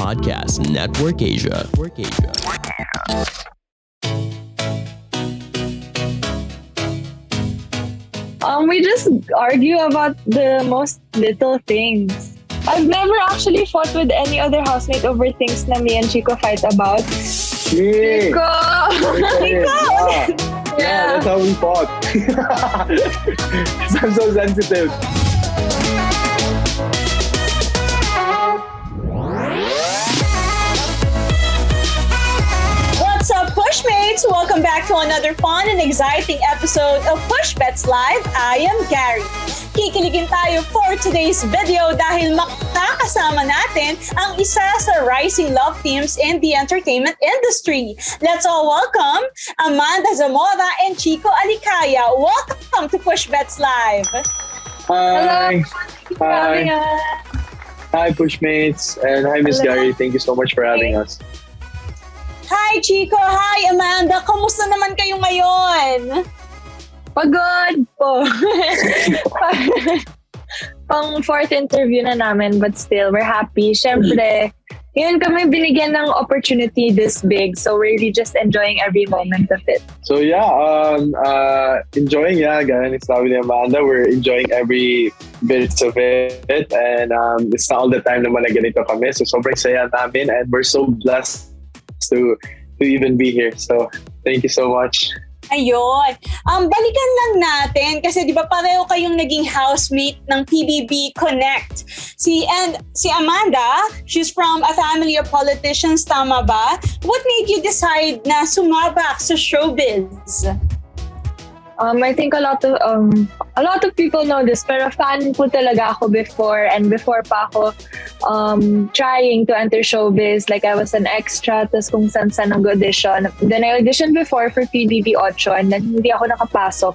Podcast Network Asia. Network Asia. Um, we just argue about the most little things. I've never actually fought with any other housemate over things na me and Chico fight about. Yeah. Chico! Chico! Yeah. yeah, that's how we fought. I'm so sensitive. Welcome back to another fun and exciting episode of Push Bets Live. I am Gary. Kikiligin tayo for today's video dahil makakasama natin ang isa sa rising love teams in the entertainment industry. Let's all welcome Amanda Zamora and Chico Alicaya. Welcome to Push Bets Live. Hi. Hi. Hi. Hi, Pushmates. And hi, Miss Hello. Gary. Thank you so much for having us. Hi, Chico. Hi, Amanda. Kamusta naman kayo ngayon? Pagod po. Pang fourth interview na namin, but still, we're happy. Siyempre, yun kami binigyan ng opportunity this big, so we're really just enjoying every moment of it. So yeah, um, uh, enjoying yeah, gaya ni sabi ni Amanda, we're enjoying every bit of it and um, it's not all the time naman na ganito kami. So sobrang saya namin and we're so blessed to to even be here. So thank you so much. Ayun. Um, balikan lang natin kasi di ba pareho kayong naging housemate ng PBB Connect. Si and si Amanda, she's from a family of politicians, tama ba? What made you decide na sumabak sa showbiz? Um, I think a lot of um, a lot of people know this, pero fan po talaga ako before and before pa ako um, trying to enter showbiz. Like I was an extra, tapos kung saan saan nag-audition. Then I auditioned before for PBB 8 and then hindi ako nakapasok.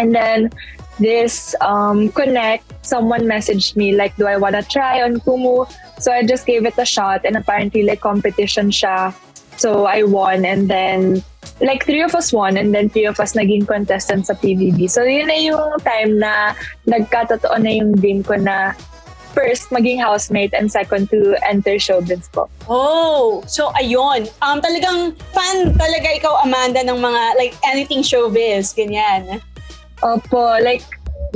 And then this um, connect, someone messaged me like, do I wanna try on Kumu? So I just gave it a shot and apparently like competition siya. So I won and then like three of us won and then three of us naging contestants sa PBB. So yun na yung time na nagkatotoo na yung dream ko na first maging housemate and second to enter showbiz po. Oh, so ayun. Um, talagang fan talaga ikaw, Amanda, ng mga like anything showbiz, ganyan. Opo, like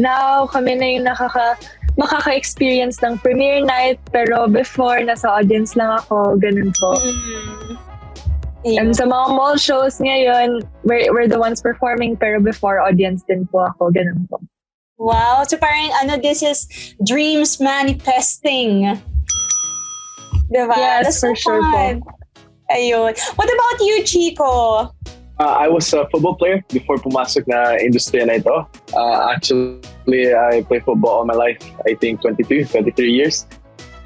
now kami na yung nakaka makaka-experience ng premiere night pero before nasa audience lang ako, ganun po. Mm. And sa mga mall shows ngayon, we're, we're the ones performing pero before audience din po ako, ganun po. Wow. So parang ano, this is dreams manifesting. Diba? Yes, That's for so sure po. fun. Ayun. What about you, Chico? Uh, I was a football player before pumasok na industriya na ito. Uh, actually, I played football all my life. I think 22, 23 years.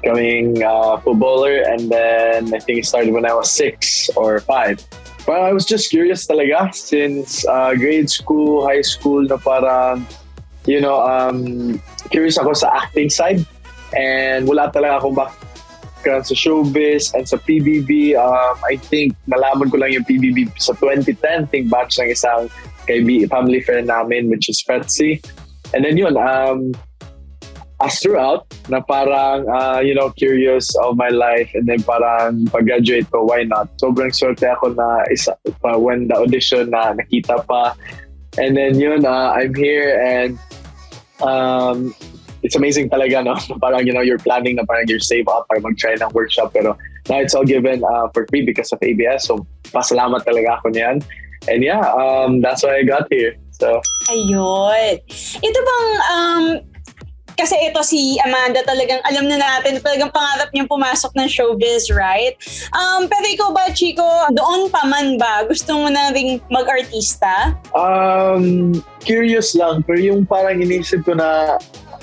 Coming uh, footballer and then I think it started when I was six or five. Well, I was just curious talaga since uh, grade school, high school na parang, you know, um, curious ako sa acting side. And wala talaga akong background sa showbiz and sa PBB. Um, I think nalaman ko lang yung PBB sa 2010. think batch ng isang family friend namin which is Fetzy. And then yun, um, throughout, na parang, uh, you know, curious of my life and then parang pag-graduate ko, why not? Sobrang swerte ako na isa, pa, when the audition na nakita pa. And then yun, uh, I'm here and um, it's amazing talaga, no? parang, you know, you're planning na parang you're save up para mag-try ng workshop pero now it's all given uh, for free because of ABS. So, pasalamat talaga ako niyan. And yeah, um, that's why I got here. So, Ayun. Ito bang, um, kasi ito si Amanda talagang alam na natin talagang pangarap niyang pumasok ng showbiz, right? Um, pero ikaw ba, Chico, doon pa man ba? Gusto mo na ring mag-artista? Um, curious lang, pero yung parang inisip ko na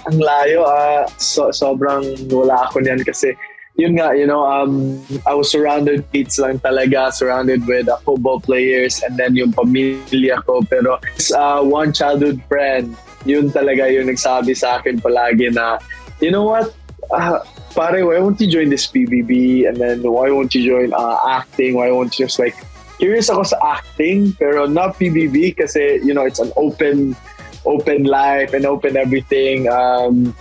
ang layo, ah, so, sobrang wala ako niyan kasi yun nga, you know, um, I was surrounded kids lang talaga, surrounded with uh, football players and then yung pamilya ko. Pero uh, one childhood friend, yun talaga yung nagsabi sa akin palagi na, you know what, uh, pare, why won't you join this PBB? And then why won't you join uh, acting? Why won't you just like, curious ako sa acting, pero not PBB kasi, you know, it's an open, open life and open everything. Um,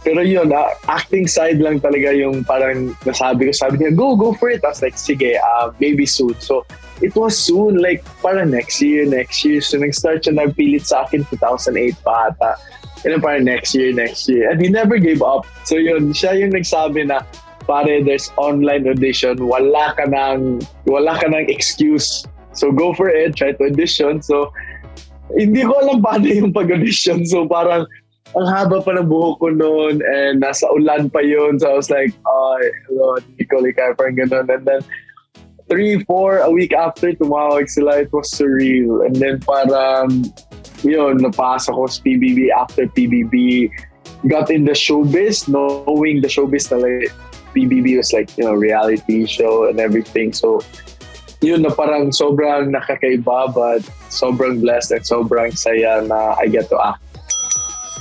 Pero yun, uh, acting side lang talaga yung parang nasabi ko. Sabi niya, go, go for it. I was like, sige, uh, maybe soon. So, it was soon, like, parang next year, next year. So, nag-start siya nagpilit sa akin 2008 pa ata. And then parang next year, next year. And he never gave up. So, yun, siya yung nagsabi na, pare, there's online audition. Wala ka nang, wala ka nang excuse. So, go for it. Try to audition. So, hindi ko alam paano yung pag-audition. So, parang, ang haba pa ng buhok ko noon and nasa ulan pa yun. So I was like, oh, hello, hindi ko like parang ganun. And then, three, four, a week after, tumawag sila. It was surreal. And then parang, yun, napasok ko sa PBB after PBB. Got in the showbiz, knowing the showbiz like, PBB was like, you know, reality show and everything. So, yun na parang sobrang nakakaiba but sobrang blessed and sobrang saya na I get to act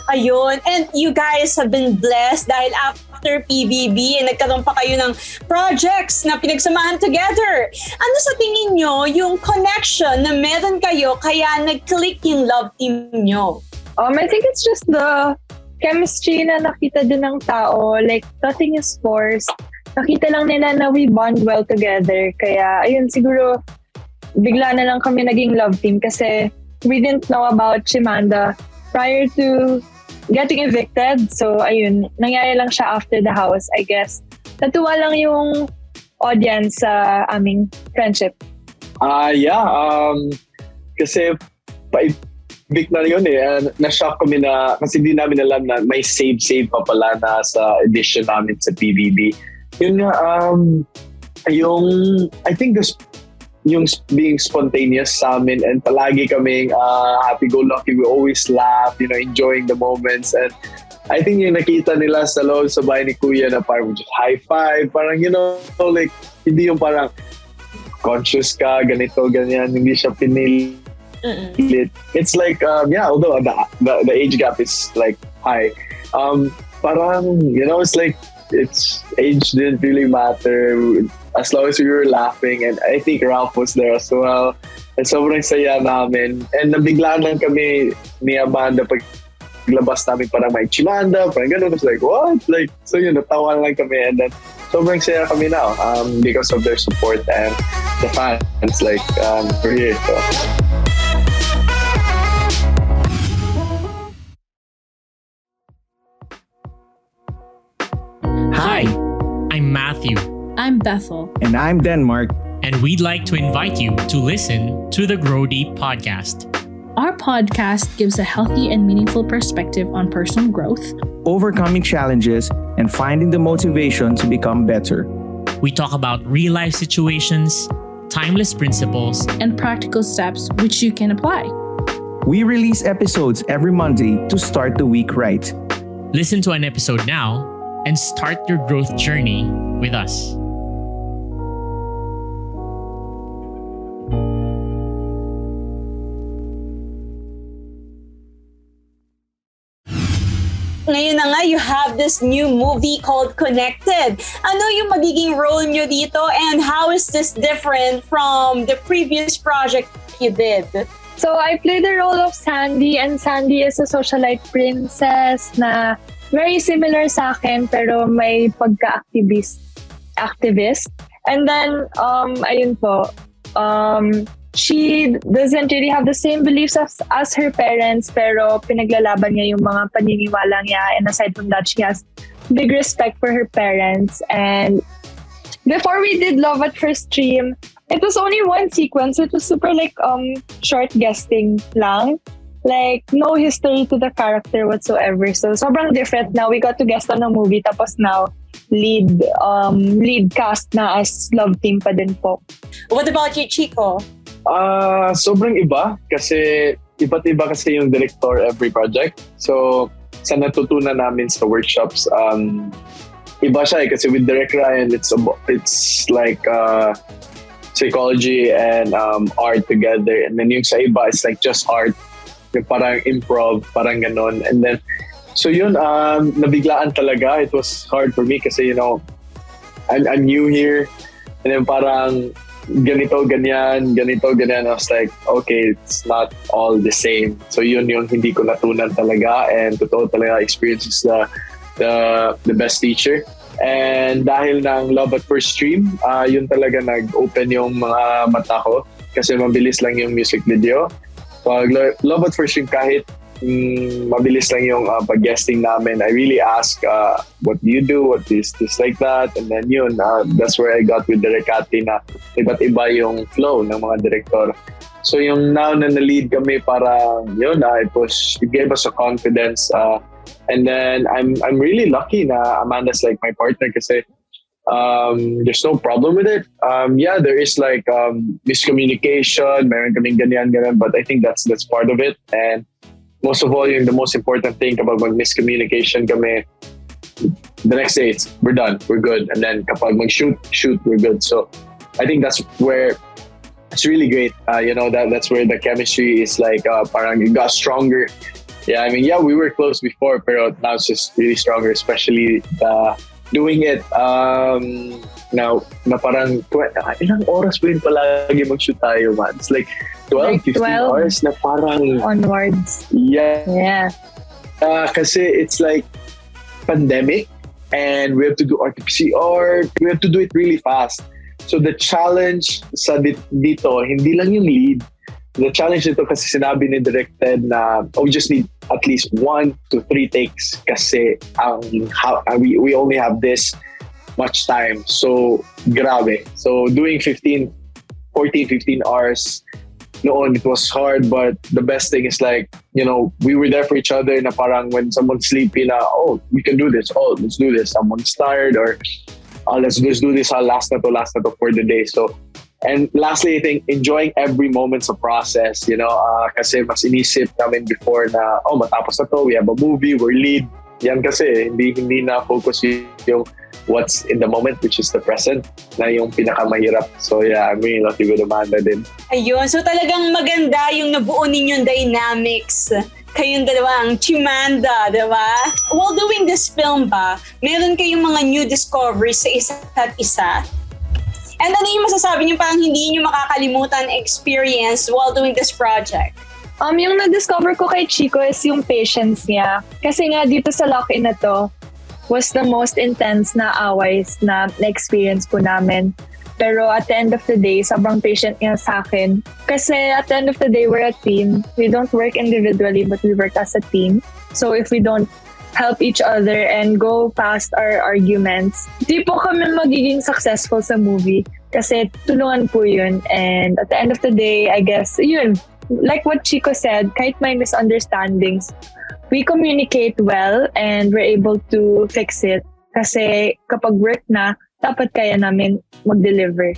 Ayun. And you guys have been blessed dahil after PBB, nagkaroon pa kayo ng projects na pinagsamahan together. Ano sa tingin nyo yung connection na meron kayo kaya nag-click yung love team nyo? Um, I think it's just the chemistry na nakita din ng tao. Like, nothing is forced. Nakita lang nila na we bond well together. Kaya, ayun, siguro, bigla na lang kami naging love team kasi we didn't know about Shimanda prior to getting evicted. So, ayun, nangyari lang siya after the house, I guess. Natuwa lang yung audience sa aming friendship. Ah, uh, yeah. Um, kasi pa-evict na yun eh. Uh, na-shock kami na, kasi hindi namin alam na may save-save pa pala na sa edition namin sa PBB. Yun nga, um, yung, I think this yung being spontaneous sa amin and palagi kaming uh, happy-go-lucky. We always laugh, you know, enjoying the moments. And I think yung nakita nila sa loob sa bahay ni Kuya na parang just high five, parang, you know, like, hindi yung parang conscious ka, ganito, ganyan, hindi siya pinili. Mm-mm. It's like, um, yeah, although the, the, the age gap is like high, um, parang, you know, it's like, it's age didn't really matter as long as we were laughing and I think Ralph was there as well. And sobrang saya namin. And nabiglaan lang kami ni Amanda pag labas namin parang may chimanda, parang ganun. It's like, what? Like, so yun, natawa lang kami. And then, sobrang saya kami now um, because of their support and the fans. Like, um, we're here. So. Hi, I'm Matthew. I'm Bethel. And I'm Denmark. And we'd like to invite you to listen to the Grow Deep podcast. Our podcast gives a healthy and meaningful perspective on personal growth, overcoming challenges, and finding the motivation to become better. We talk about real life situations, timeless principles, and practical steps which you can apply. We release episodes every Monday to start the week right. Listen to an episode now and start your growth journey with us. Ngayon na nga, you have this new movie called Connected. Ano yung magiging role nyo dito and how is this different from the previous project you did? So I play the role of Sandy and Sandy is a socialite princess na very similar sa akin pero may pagka-activist. Activist. And then, um, ayun po, um, she doesn't really have the same beliefs as, as her parents pero pinaglalaban niya yung mga paniniwala niya and aside from that she has big respect for her parents. And before we did Love at First Stream it was only one sequence. It was super like um short guesting lang. Like no history to the character whatsoever. So sobrang different now. We got to guest on a movie tapos now lead um lead cast na as love team pa din po. What about you Chico Ah, uh, sobrang iba kasi iba't iba kasi yung director every project. So, sa natutunan namin sa workshops, um, iba siya eh, kasi with Direct Ryan, it's, it's like uh, psychology and um, art together. And then yung sa iba, it's like just art. Yung parang improv, parang ganon. And then, so yun, um, nabiglaan talaga. It was hard for me kasi, you know, I'm, I'm new here. And then parang ganito, ganyan, ganito, ganyan. I was like, okay, it's not all the same. So yun yung hindi ko natunan talaga and totoo talaga experiences na the the best teacher. And dahil ng Love at First Stream, uh, yun talaga nag-open yung mga mata ko kasi mabilis lang yung music video. Pag Love at First Stream, kahit mm, mabilis lang yung uh, pag-guesting namin, I really ask, uh, what do you do? What is this like that? And then yun, uh, that's where I got with Direk Ati na iba't iba yung flow ng mga director. So yung now na na-lead kami para yun, uh, it, was, it gave us a confidence uh, And then I'm I'm really lucky na Amanda's like my partner kasi um, there's no problem with it. Um, yeah, there is like um, miscommunication, meron kaming ganyan, ganyan, but I think that's that's part of it. And most of all, yung the most important thing about mag miscommunication kami, the next day it's we're done, we're good. And then kapag mag shoot, shoot, we're good. So I think that's where it's really great. Uh, you know that that's where the chemistry is like uh, parang it got stronger yeah, I mean, yeah, we were close before, but now it's just really stronger, especially uh, doing it um, now na parang uh, ilang oras ba yun palagi mag-shoot tayo, man? It's like 12, like 15 12 hours na parang onwards. Yeah. Yeah. Uh, kasi it's like pandemic and we have to do RT-PCR. We have to do it really fast. So the challenge sa dito, hindi lang yung lead, the challenge nito kasi sinabi ni directed na oh, we just need at least one to three takes kasi ang how, we, we only have this much time. So, grabe. So, doing 15, 14, 15 hours noon, it was hard, but the best thing is like, you know, we were there for each other na parang when someone's sleepy na, oh, we can do this. Oh, let's do this. Someone's tired or oh, let's just do this. I'll last na to, last na to for the day. So, And lastly, I think enjoying every moment's of process, you know, uh, kasi mas inisip namin before na, oh, matapos na to, we have a movie, we're lead. Yan kasi, hindi, hindi na focus yung what's in the moment, which is the present, na yung pinakamahirap. So yeah, I'm really lucky with Amanda din. Ayun, so talagang maganda yung nabuo ninyong dynamics kayong dalawang chimanda, di ba? While doing this film ba, meron kayong mga new discoveries sa isa't isa And ano yung masasabi niyo parang hindi niyo makakalimutan experience while doing this project? Um, yung na-discover ko kay Chico is yung patience niya. Kasi nga dito sa lock-in na to, was the most intense na aways na na-experience po namin. Pero at the end of the day, sobrang patient niya sa akin. Kasi at the end of the day, we're a team. We don't work individually, but we work as a team. So if we don't help each other and go past our arguments. Di po kami magiging successful sa movie kasi tulungan po yun. And at the end of the day, I guess, yun, like what Chico said, kahit may misunderstandings, we communicate well and we're able to fix it. Kasi kapag work na, dapat kaya namin mag-deliver.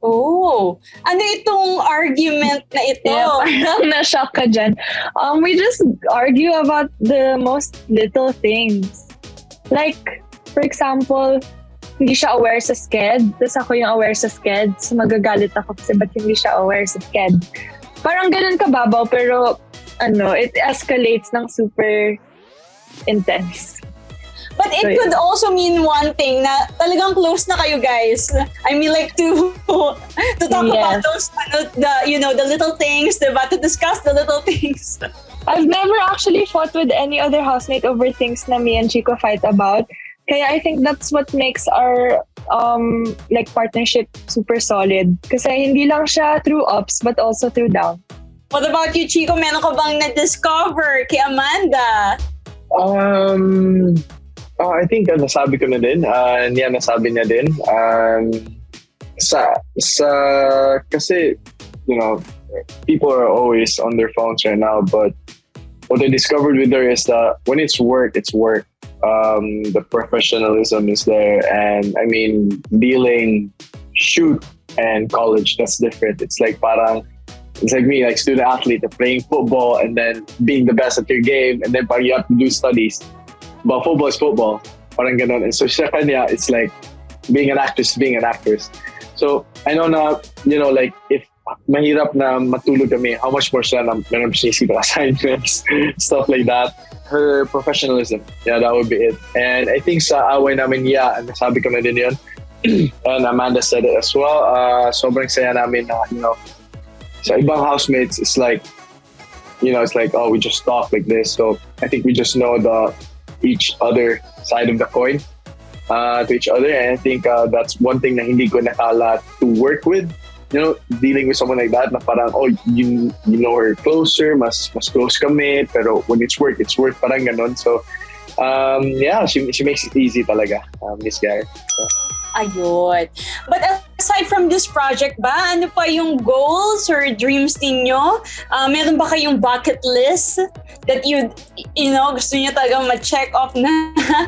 Oh, ano itong argument na ito? Yeah, parang na-shock ka dyan. Um, we just argue about the most little things. Like, for example, hindi siya aware sa sked. Tapos ako yung aware sa sked. So magagalit ako kasi ba't hindi siya aware sa sked. Parang ganun kababaw pero ano, it escalates ng super intense. But it could also mean one thing na talagang close na kayo guys. I mean like to to talk yes. about those ano, the you know the little things, diba? To discuss the little things. I've never actually fought with any other housemate over things na me and Chico fight about. Kaya I think that's what makes our um like partnership super solid. Kasi hindi lang siya through ups but also through down. What about you, Chico? Meron ka bang na-discover kay Amanda? Um, Oh, I think uh, nasabi ko na din. Uh, niya nasabi niya din. Um, sa, sa, kasi, you know, people are always on their phones right now, but what I discovered with her is that when it's work, it's work. Um, the professionalism is there. And I mean, dealing shoot and college, that's different. It's like parang, it's like me, like student athlete, playing football and then being the best at your game, and then parang you have to do studies. But football is football. Parang ganun. And so sa it's like being an actress, being an actress. So I know na, you know, like if mahirap na matulog kami, how much more siya na meron siya isip assignments, stuff like that. Her professionalism, yeah, that would be it. And I think sa away namin, yeah, and nasabi na din yun. and Amanda said it as well. Uh, sobrang saya namin na, you know, sa ibang housemates, it's like, you know, it's like, oh, we just talk like this. So I think we just know the each other side of the coin uh, to each other. And I think uh, that's one thing na hindi ko nakala to work with. You know, dealing with someone like that na parang, oh, you, you know her closer, mas mas close kami, pero when it's work, it's work, parang ganon. So, um, yeah, she, she makes it easy talaga, um, Miss Gary. So, Ayun. But aside from this project ba, ano pa yung goals or dreams ninyo? Uh, meron ba kayong bucket list that you, you know, gusto niyo talaga ma-check off na?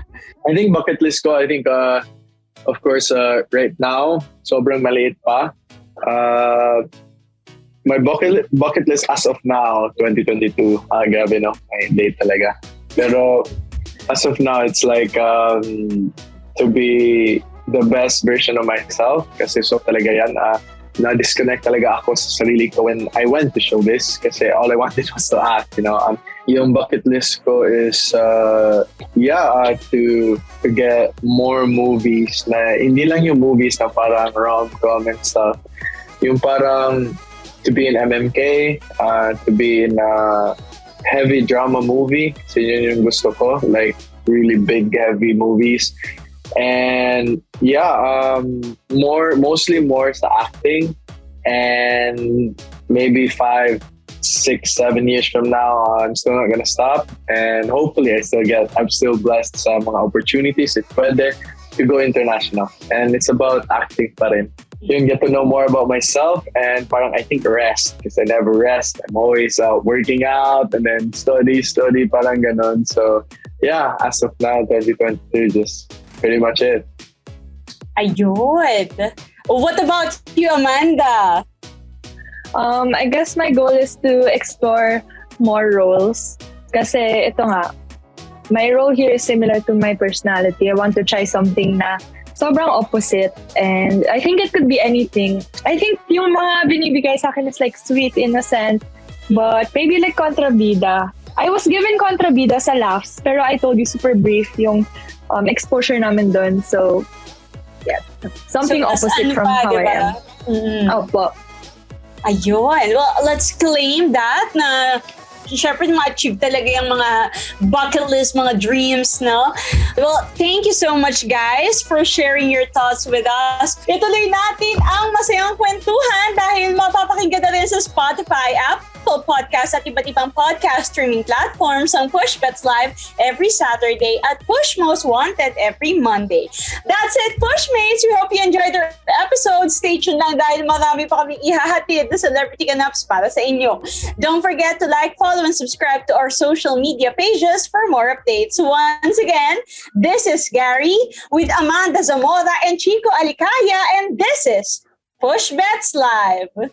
I think bucket list ko, I think, uh, of course, uh, right now, sobrang maliit pa. Uh, my bucket, bucket list as of now, 2022, ah, grabe no, may date talaga. Pero as of now, it's like um, to be the best version of myself. Kasi so talaga yan uh, na-disconnect talaga ako sa sarili ko when I went to showbiz. Kasi all I wanted was to act you know? Um, yung bucket list ko is uh, yeah uh, to to get more movies na hindi lang yung movies na parang rom-com and stuff yung parang to be in MMK uh, to be in a heavy drama movie so yun yung gusto ko like really big heavy movies. And yeah um more mostly more sa acting. And maybe five six seven years from now i'm still not gonna stop. And hopefully i still get i'm still blessed sa mga opportunities. If pwede to go international. And it's about acting pa rin yung get to know more about myself and parang I think rest because I never rest. I'm always uh, working out and then study, study, parang ganon. So yeah, as of now, 2022, just pretty much it. Ayun. What about you, Amanda? Um, I guess my goal is to explore more roles. Kasi ito nga, my role here is similar to my personality. I want to try something na sobrang opposite. And I think it could be anything. I think yung mga binibigay sa akin is like sweet, innocent, but maybe like kontrabida. I was given kontrabida sa laughs, pero I told you super brief yung um, exposure namin doon. So, yeah. Something So, opposite ano from pa, how I diba? am. Mm. Opo. Ayun. Well, let's claim that na syempre ma-achieve talaga yung mga bucket list, mga dreams, no? Well, thank you so much guys for sharing your thoughts with us. Ituloy natin ang masayang kwentuhan dahil mapapakinggan na rin sa Spotify, Apple Podcast at iba't ibang podcast streaming platforms ang Push Bets Live every Saturday at Push Most Wanted every Monday. That's it, Pushmates! We hope you enjoyed our episode. Stay tuned lang dahil marami pa kami ihahatid na celebrity ganaps para sa inyo. Don't forget to like, follow, and subscribe to our social media pages for more updates. Once again, this is Gary with Amanda Zamora and Chico Alicaya, and this is Push Bets Live.